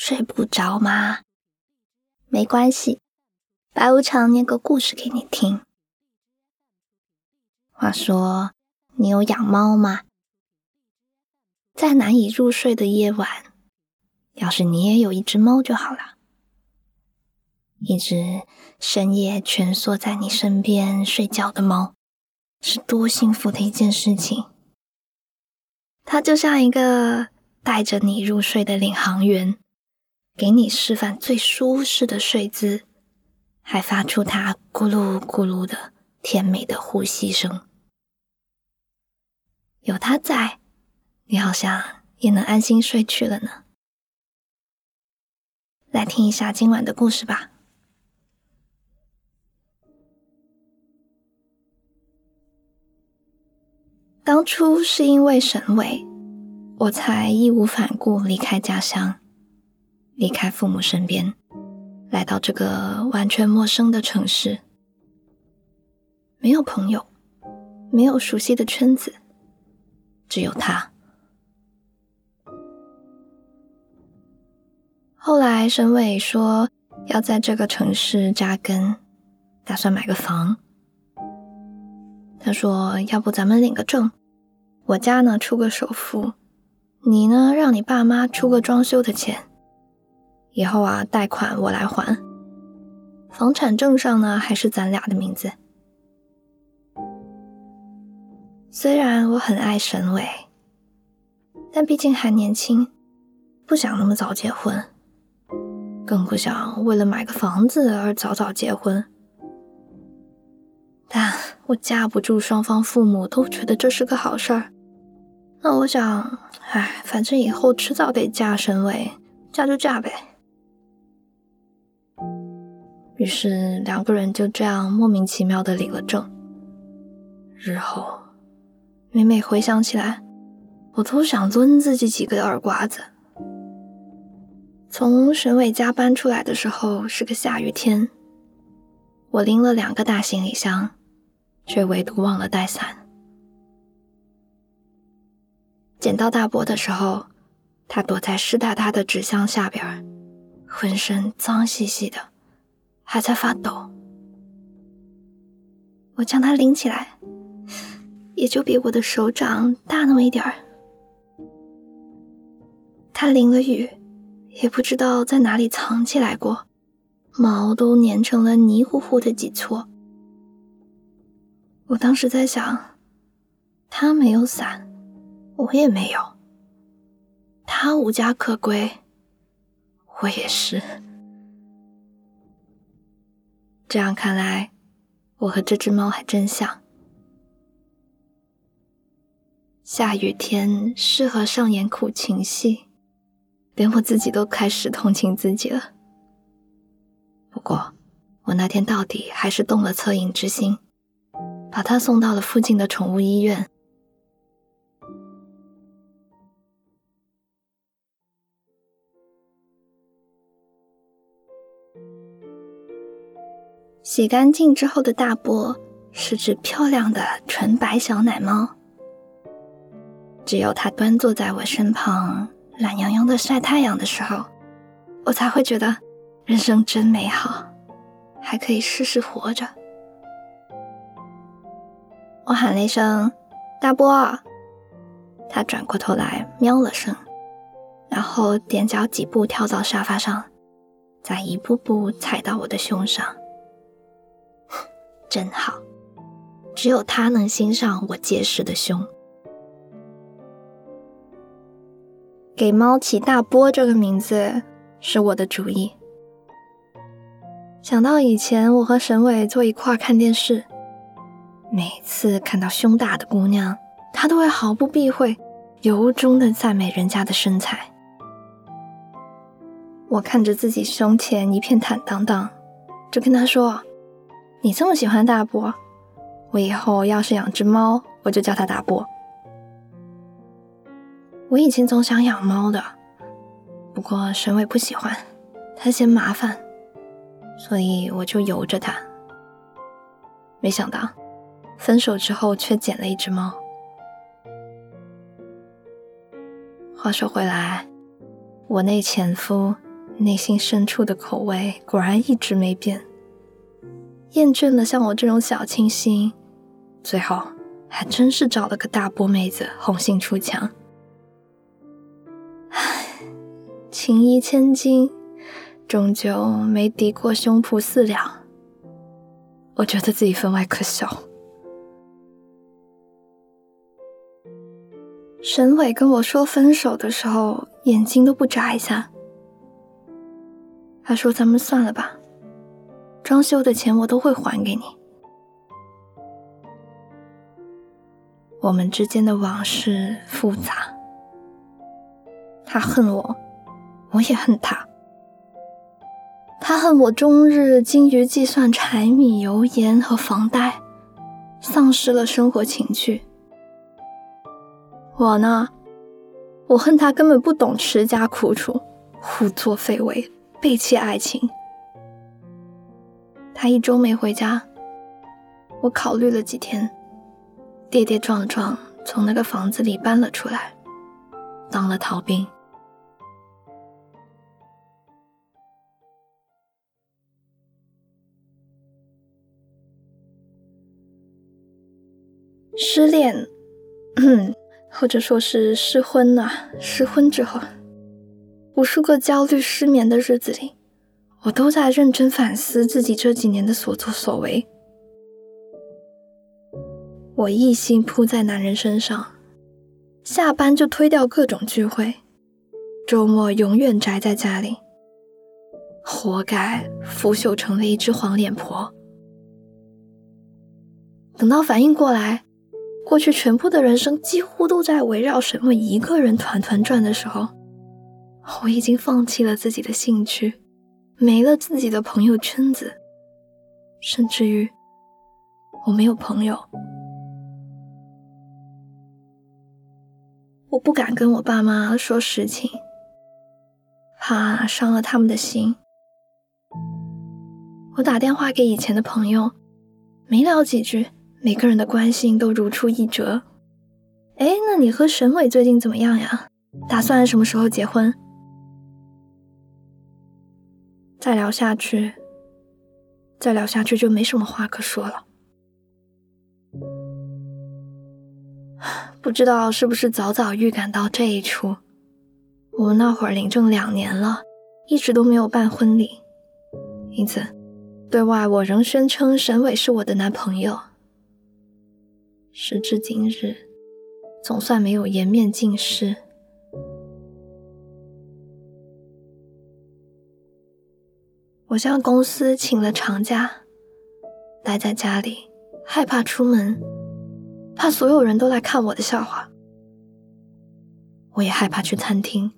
睡不着吗？没关系，白无常念个故事给你听。话说，你有养猫吗？在难以入睡的夜晚，要是你也有一只猫就好了。一只深夜蜷缩在你身边睡觉的猫，是多幸福的一件事情。它就像一个带着你入睡的领航员。给你示范最舒适的睡姿，还发出它咕噜咕噜的甜美的呼吸声。有它在，你好像也能安心睡去了呢。来听一下今晚的故事吧。当初是因为沈伟，我才义无反顾离开家乡。离开父母身边，来到这个完全陌生的城市，没有朋友，没有熟悉的圈子，只有他。后来沈伟说要在这个城市扎根，打算买个房。他说：“要不咱们领个证，我家呢出个首付，你呢让你爸妈出个装修的钱。”以后啊，贷款我来还。房产证上呢，还是咱俩的名字。虽然我很爱沈伟，但毕竟还年轻，不想那么早结婚，更不想为了买个房子而早早结婚。但我架不住双方父母都觉得这是个好事儿。那我想，哎，反正以后迟早得嫁沈伟，嫁就嫁呗。于是两个人就这样莫名其妙的领了证。日后每每回想起来，我都想抡自己几个耳刮子。从沈伟家搬出来的时候是个下雨天，我拎了两个大行李箱，却唯独忘了带伞。捡到大伯的时候，他躲在湿哒哒的纸箱下边，浑身脏兮兮的。还在发抖，我将它拎起来，也就比我的手掌大那么一点儿。它淋了雨，也不知道在哪里藏起来过，毛都粘成了泥糊糊的几撮。我当时在想，他没有伞，我也没有，他无家可归，我也是。这样看来，我和这只猫还真像。下雨天适合上演苦情戏，连我自己都开始同情自己了。不过，我那天到底还是动了恻隐之心，把它送到了附近的宠物医院。洗干净之后的大波是只漂亮的纯白小奶猫。只有它端坐在我身旁，懒洋洋的晒太阳的时候，我才会觉得人生真美好，还可以试试活着。我喊了一声“大波”，它转过头来喵了声，然后踮脚几步跳到沙发上，再一步步踩到我的胸上。真好，只有他能欣赏我结实的胸。给猫起大波这个名字是我的主意。想到以前我和沈伟坐一块看电视，每次看到胸大的姑娘，他都会毫不避讳，由衷的赞美人家的身材。我看着自己胸前一片坦荡荡，就跟他说。你这么喜欢大波，我以后要是养只猫，我就叫它大波。我以前总想养猫的，不过沈伟不喜欢，他嫌麻烦，所以我就由着他。没想到分手之后却捡了一只猫。话说回来，我那前夫内心深处的口味果然一直没变。厌倦了像我这种小清新，最后还真是找了个大波妹子红杏出墙。唉，情谊千金，终究没敌过胸脯四两。我觉得自己分外可笑。沈伟跟我说分手的时候，眼睛都不眨一下。他说：“咱们算了吧，装修的钱我都会还给你。”我们之间的往事复杂，他恨我，我也恨他。他恨我终日精于计算柴米油盐和房贷，丧失了生活情趣。我呢，我恨他根本不懂持家苦楚，胡作非为。背弃爱情，他一周没回家。我考虑了几天，跌跌撞撞从那个房子里搬了出来，当了逃兵。失恋，或者说是失婚呐，失婚之后。无数个焦虑失眠的日子里，我都在认真反思自己这几年的所作所为。我一心扑在男人身上，下班就推掉各种聚会，周末永远宅在家里，活该腐朽成了一只黄脸婆。等到反应过来，过去全部的人生几乎都在围绕沈伟一个人团团转的时候。我已经放弃了自己的兴趣，没了自己的朋友圈子，甚至于我没有朋友。我不敢跟我爸妈说实情，怕伤了他们的心。我打电话给以前的朋友，没聊几句，每个人的关心都如出一辙。哎，那你和沈伟最近怎么样呀？打算什么时候结婚？再聊下去，再聊下去就没什么话可说了。不知道是不是早早预感到这一出，我们那会儿领证两年了，一直都没有办婚礼，因此对外我仍宣称沈伟是我的男朋友。时至今日，总算没有颜面尽失。我向公司请了长假，待在家里，害怕出门，怕所有人都来看我的笑话。我也害怕去餐厅，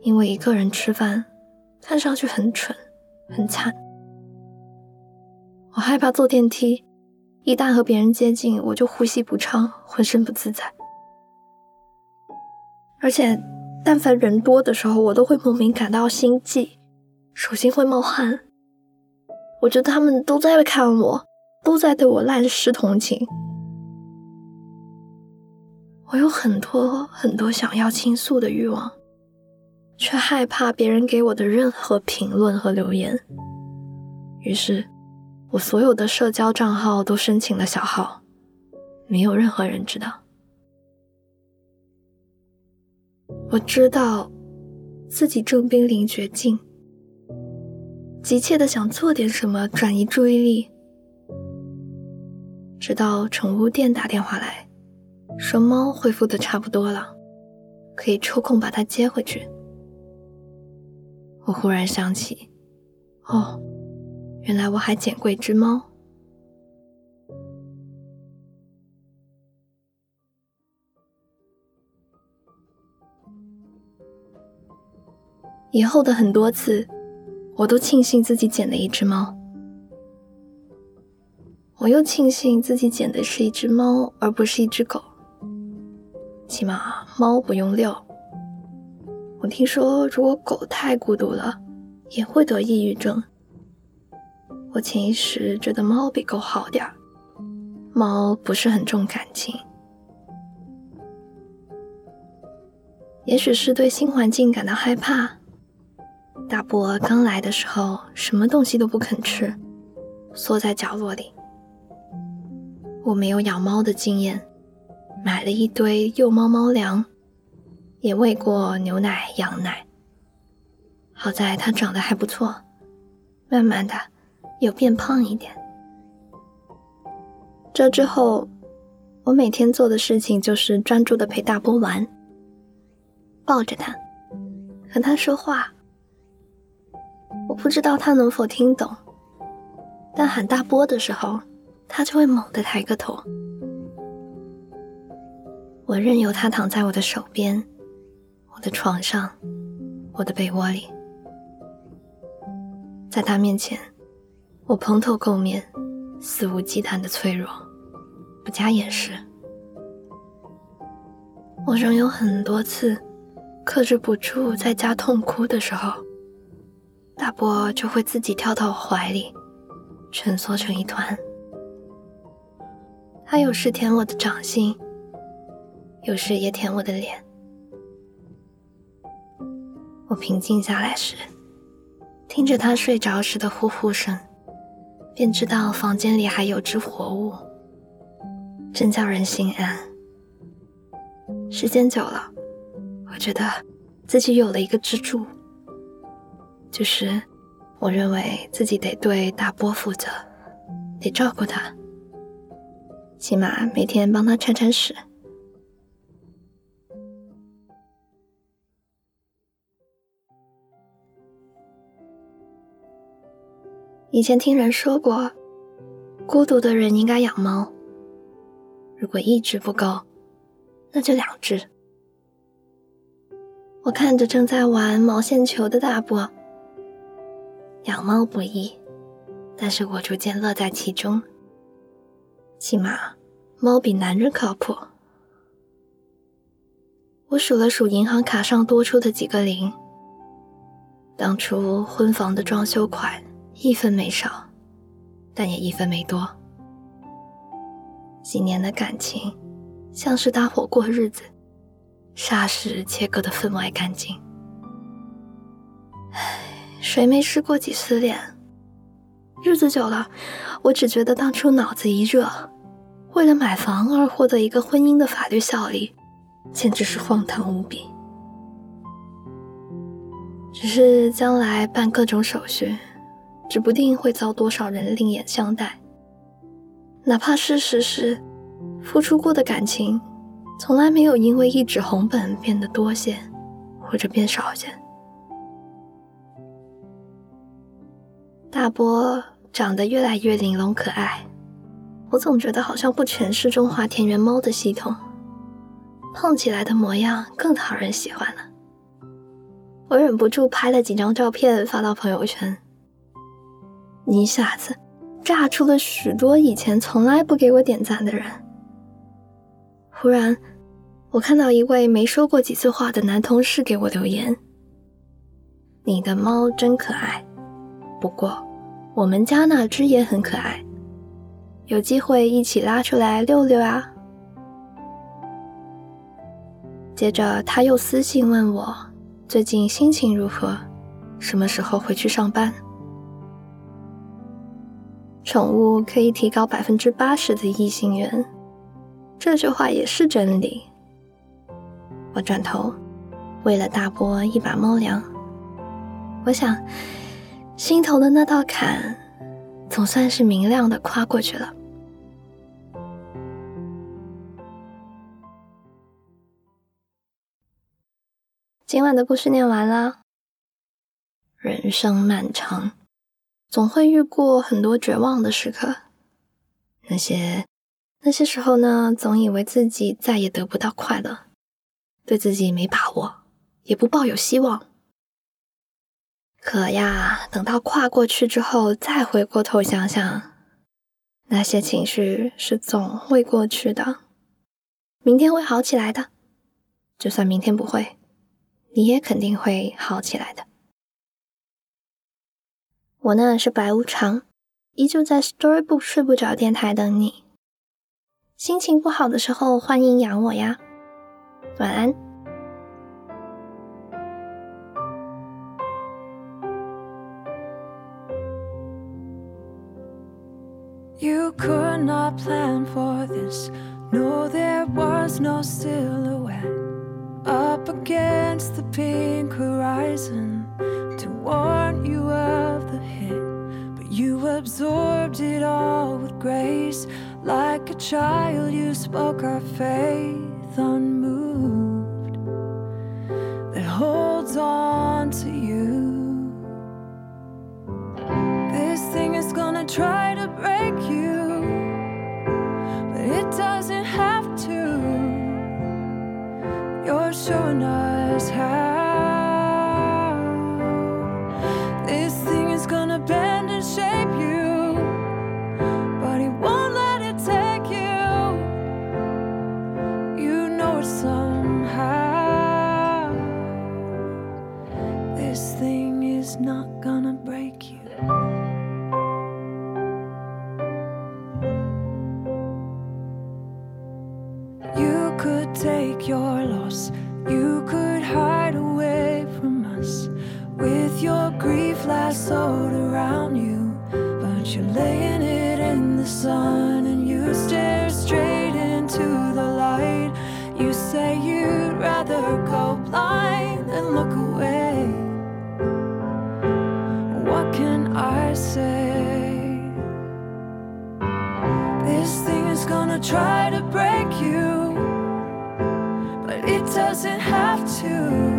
因为一个人吃饭看上去很蠢，很惨。我害怕坐电梯，一旦和别人接近，我就呼吸不畅，浑身不自在。而且，但凡人多的时候，我都会莫名感到心悸。手心会冒汗，我觉得他们都在看我，都在对我滥施同情。我有很多很多想要倾诉的欲望，却害怕别人给我的任何评论和留言。于是，我所有的社交账号都申请了小号，没有任何人知道。我知道自己正濒临绝境。急切的想做点什么转移注意力，直到宠物店打电话来说猫恢复的差不多了，可以抽空把它接回去。我忽然想起，哦，原来我还捡过一只猫。以后的很多次。我都庆幸自己捡了一只猫，我又庆幸自己捡的是一只猫，而不是一只狗。起码猫不用遛。我听说，如果狗太孤独了，也会得抑郁症。我潜意识觉得猫比狗好点儿，猫不是很重感情。也许是对新环境感到害怕。大波刚来的时候，什么东西都不肯吃，缩在角落里。我没有养猫的经验，买了一堆幼猫猫粮，也喂过牛奶、羊奶。好在它长得还不错，慢慢的有变胖一点。这之后，我每天做的事情就是专注的陪大波玩，抱着他，和他说话。我不知道他能否听懂，但喊大波的时候。他就会猛地抬个头，我任由他躺在我的手边，我的床上，我的被窝里，在他面前，我蓬头垢面，肆无忌惮的脆弱，不加掩饰。我仍有很多次克制不住在家痛哭的时候，大伯就会自己跳到我怀里，蜷缩成一团。他有时舔我的掌心，有时也舔我的脸。我平静下来时，听着他睡着时的呼呼声，便知道房间里还有只活物，真叫人心安。时间久了，我觉得自己有了一个支柱，就是我认为自己得对大波负责，得照顾他。起码每天帮他铲铲屎。以前听人说过，孤独的人应该养猫。如果一只不够，那就两只。我看着正在玩毛线球的大波，养猫不易，但是我逐渐乐在其中。起码，猫比男人靠谱。我数了数银行卡上多出的几个零。当初婚房的装修款一分没少，但也一分没多。几年的感情，像是搭伙过日子，霎时切割的分外干净。唉，谁没失过几次恋？日子久了，我只觉得当初脑子一热。为了买房而获得一个婚姻的法律效力，简直是荒唐无比。只是将来办各种手续，指不定会遭多少人另眼相待。哪怕事实是，付出过的感情，从来没有因为一纸红本变得多些，或者变少些。大波长得越来越玲珑可爱。我总觉得好像不全是中华田园猫的系统，胖起来的模样更讨人喜欢了。我忍不住拍了几张照片发到朋友圈，一下子炸出了许多以前从来不给我点赞的人。忽然，我看到一位没说过几次话的男同事给我留言：“你的猫真可爱，不过我们家那只也很可爱。”有机会一起拉出来遛遛啊！接着他又私信问我最近心情如何，什么时候回去上班？宠物可以提高百分之八十的异性缘，这句话也是真理。我转头喂了大波一把猫粮，我想心头的那道坎。总算是明亮的跨过去了。今晚的故事念完了。人生漫长，总会遇过很多绝望的时刻。那些那些时候呢，总以为自己再也得不到快乐，对自己没把握，也不抱有希望。可呀，等到跨过去之后，再回过头想想，那些情绪是总会过去的。明天会好起来的，就算明天不会，你也肯定会好起来的。我呢是白无常，依旧在 Storybook 睡不着电台等你。心情不好的时候，欢迎养我呀。晚安。You could not plan for this. No, there was no silhouette up against the pink horizon to warn you of the hit. But you absorbed it all with grace. Like a child, you spoke our faith unmoved showing us how. Grief around you. But you're laying it in the sun and you stare straight into the light. You say you'd rather go blind than look away. What can I say? This thing is gonna try to break you, but it doesn't have to.